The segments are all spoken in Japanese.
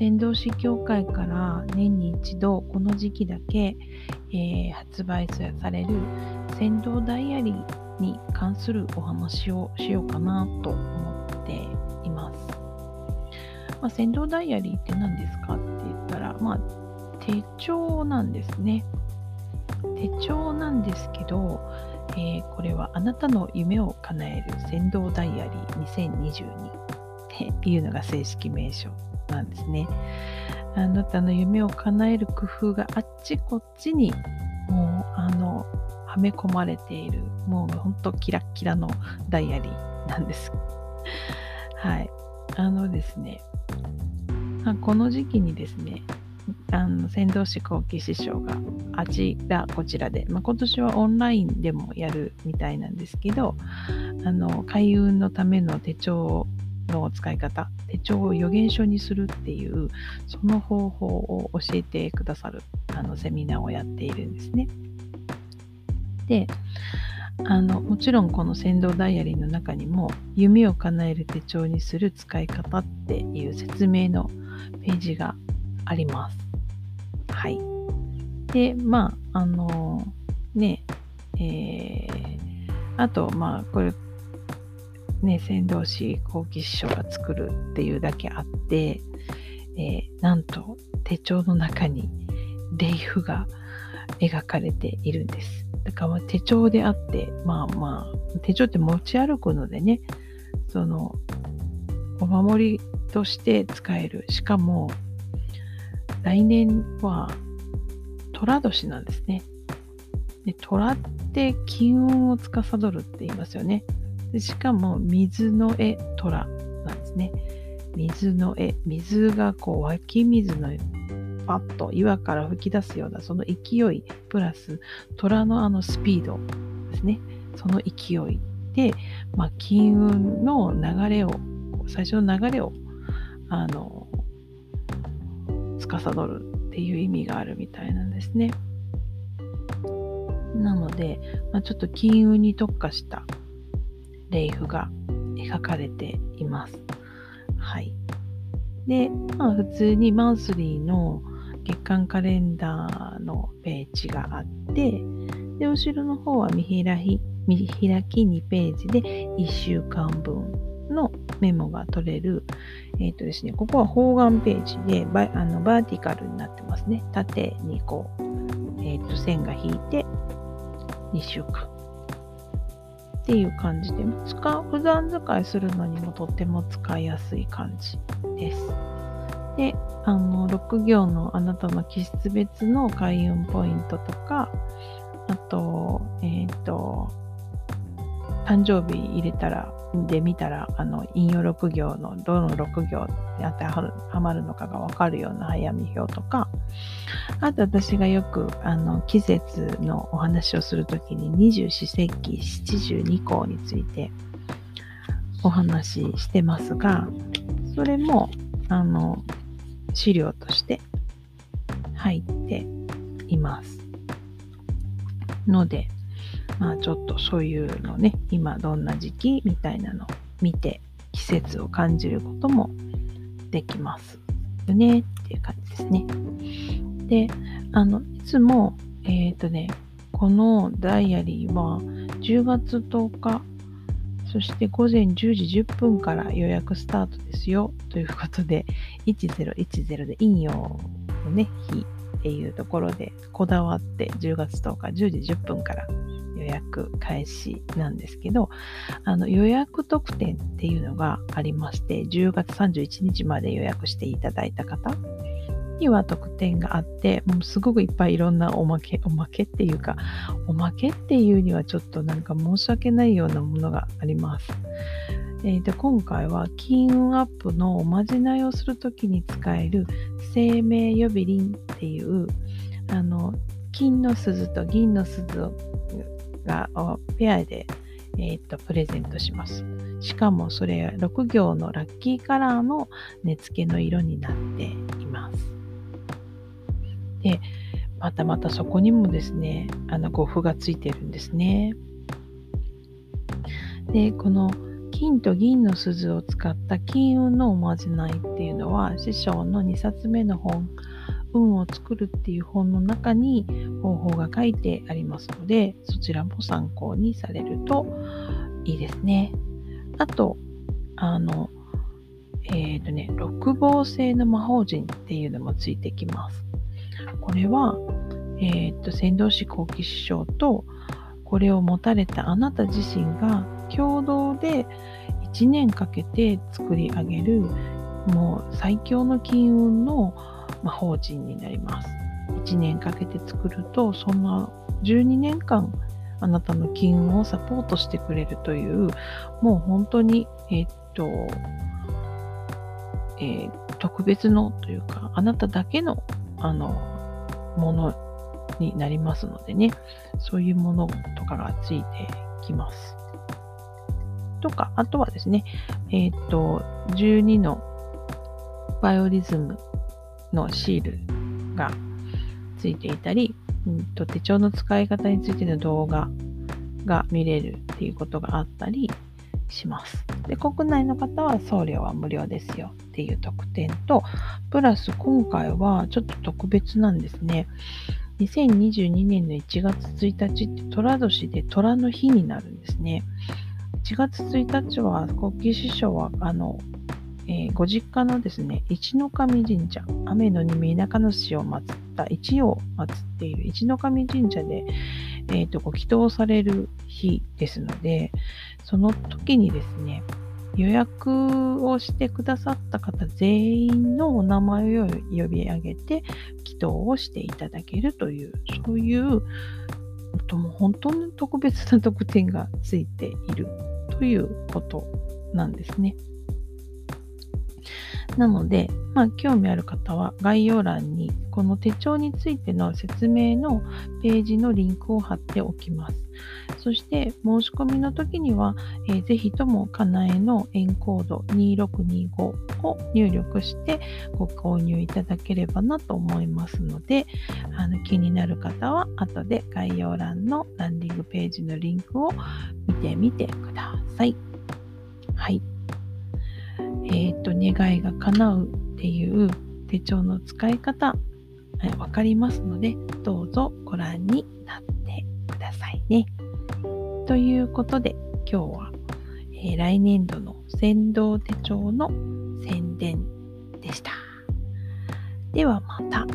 仙道市協会から年に一度この時期だけ、えー、発売される仙道ダイアリーに関するお話をしようかなと思っています。まあ、仙道ダイアリーって何ですかって言ったら、まあ、手帳なんですね。手帳なんですけど、えー、これはあなたの夢を叶える仙道ダイアリー2022っていうのが正式名称なんですね。あなたの夢を叶える工夫があっちこっちにもうあのはめ込まれているもうほんとキラッキラのダイアリーなんです。はい。あのですね、この時期にですね、あの先導士後期師匠があちらこちらで、まあ、今年はオンラインでもやるみたいなんですけどあの開運のための手帳の使い方、手帳を予言書にするっていう、その方法を教えてくださるあのセミナーをやっているんですね。で、あのもちろんこの先導ダイアリーの中にも夢を叶える手帳にする使い方っていう説明のページがあります。はい。で、まあ、あのね、えー、あと、まあ、これ、ね、先導士後期師匠が作るっていうだけあって、えー、なんと手帳の中にレイフが描かれているんです。だから手帳であって、まあまあ、手帳って持ち歩くのでね、その、お守りとして使える。しかも、来年は寅年なんですね。で虎って金運を司るって言いますよね。でしかも水の絵虎なんですね。水の絵、水がこう湧き水のパッと岩から吹き出すようなその勢いプラス虎のあのスピードですね。その勢いで、まあ、金運の流れを最初の流れをあの司るっていう意味があるみたいなんですね。なので、まあ、ちょっと金運に特化したレイフが描かれています。はい。で、まあ普通にマンスリーの月間カレンダーのページがあって、で、後ろの方は見開き、見開き2ページで1週間分のメモが取れる、えっ、ー、とですね、ここは方眼ページでバあのバーティカルになってますね。縦にこう、えっ、ー、と線が引いて2週間。っていう感じで、使う、普段使いするのにもとっても使いやすい感じです。で、あの、6行のあなたの気質別の開運ポイントとか、あと、えっ、ー、と、誕生日入れたら、で見たら、あの、引用6行のどの6行に当てはまるのかがわかるような早見表とか、あと私がよく、あの、季節のお話をするときに二十四節気七十二項についてお話ししてますが、それも、あの、資料として入っています。ので、まあちょっとそういうのね、今どんな時期みたいなのを見て季節を感じることもできますよねっていう感じですね。で、あの、いつも、えっ、ー、とね、このダイアリーは10月10日、そして午前10時10分から予約スタートですよということで、1010で陰陽のね、日っていうところでこだわって10月10日10時10分から予約開始なんですけど、あの予約特典っていうのがありまして、10月31日まで予約していただいた方には特典があって、もうすごくいっぱいいろんなおまけ、おまけっていうか、おまけっていうにはちょっとなんか申し訳ないようなものがあります。えー、で今回は金運アップのおまじないをするときに使える生命予備輪っていうあの金の鈴と銀の鈴をがペアで、えー、とプレゼントします。しかもそれ6行のラッキーカラーの根付けの色になっています。で、またまたそこにもですね、あの護符がついてるんですね。で、この金と銀の鈴を使った金運のおまじないっていうのは師匠の2冊目の本運を作るっていう本の中に方法が書いてありますのでそちらも参考にされるといいですね。あとあのえっ、ー、とね六芒星の魔法陣っていうのもついてきます。これはえっ、ー、と先導師後期師匠とこれを持たれたあなた自身が共同で1年かけて作り上げるもう最強の金運の魔法陣になります。1年かけて作るとそんな12年間あなたの金運をサポートしてくれるというもう本当にえー、っと、えー、特別のというかあなただけのあのものになりますのでねそういうものとかがついてきます。とか、あとはですね、えっ、と、12のバイオリズムのシールがついていたり、うんと、手帳の使い方についての動画が見れるっていうことがあったりします。で国内の方は送料は無料ですよっていう特典と、プラス今回はちょっと特別なんですね。2022年の1月1日って寅年で寅の日になるんですね。1月1日は国旗師匠はあのえー、ご実家のですね、一の神神社、雨の二名中の市を祀った一を祀っている一の神神社で、えーと、ご祈祷される日ですので、その時にですね、予約をしてくださった方全員のお名前を呼び上げて祈祷をしていただけるという、そういう、本当に特別な特典がついているということなんですね。なので、まあ、興味ある方は概要欄にこの手帳についての説明のページのリンクを貼っておきます。そして申し込みの時には、えー、ぜひともかなえのエンコード2625を入力してご購入いただければなと思いますので、あの気になる方は後で概要欄のランディングページのリンクを見てみてください。はい。え、ー、と、願いが叶うっていう手帳の使い方、えわかりますので、どうぞご覧になってくださいね。ということで、今日は、えー、来年度の先導手帳の宣伝でした。ではまた、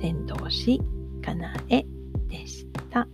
先導しかなえでした。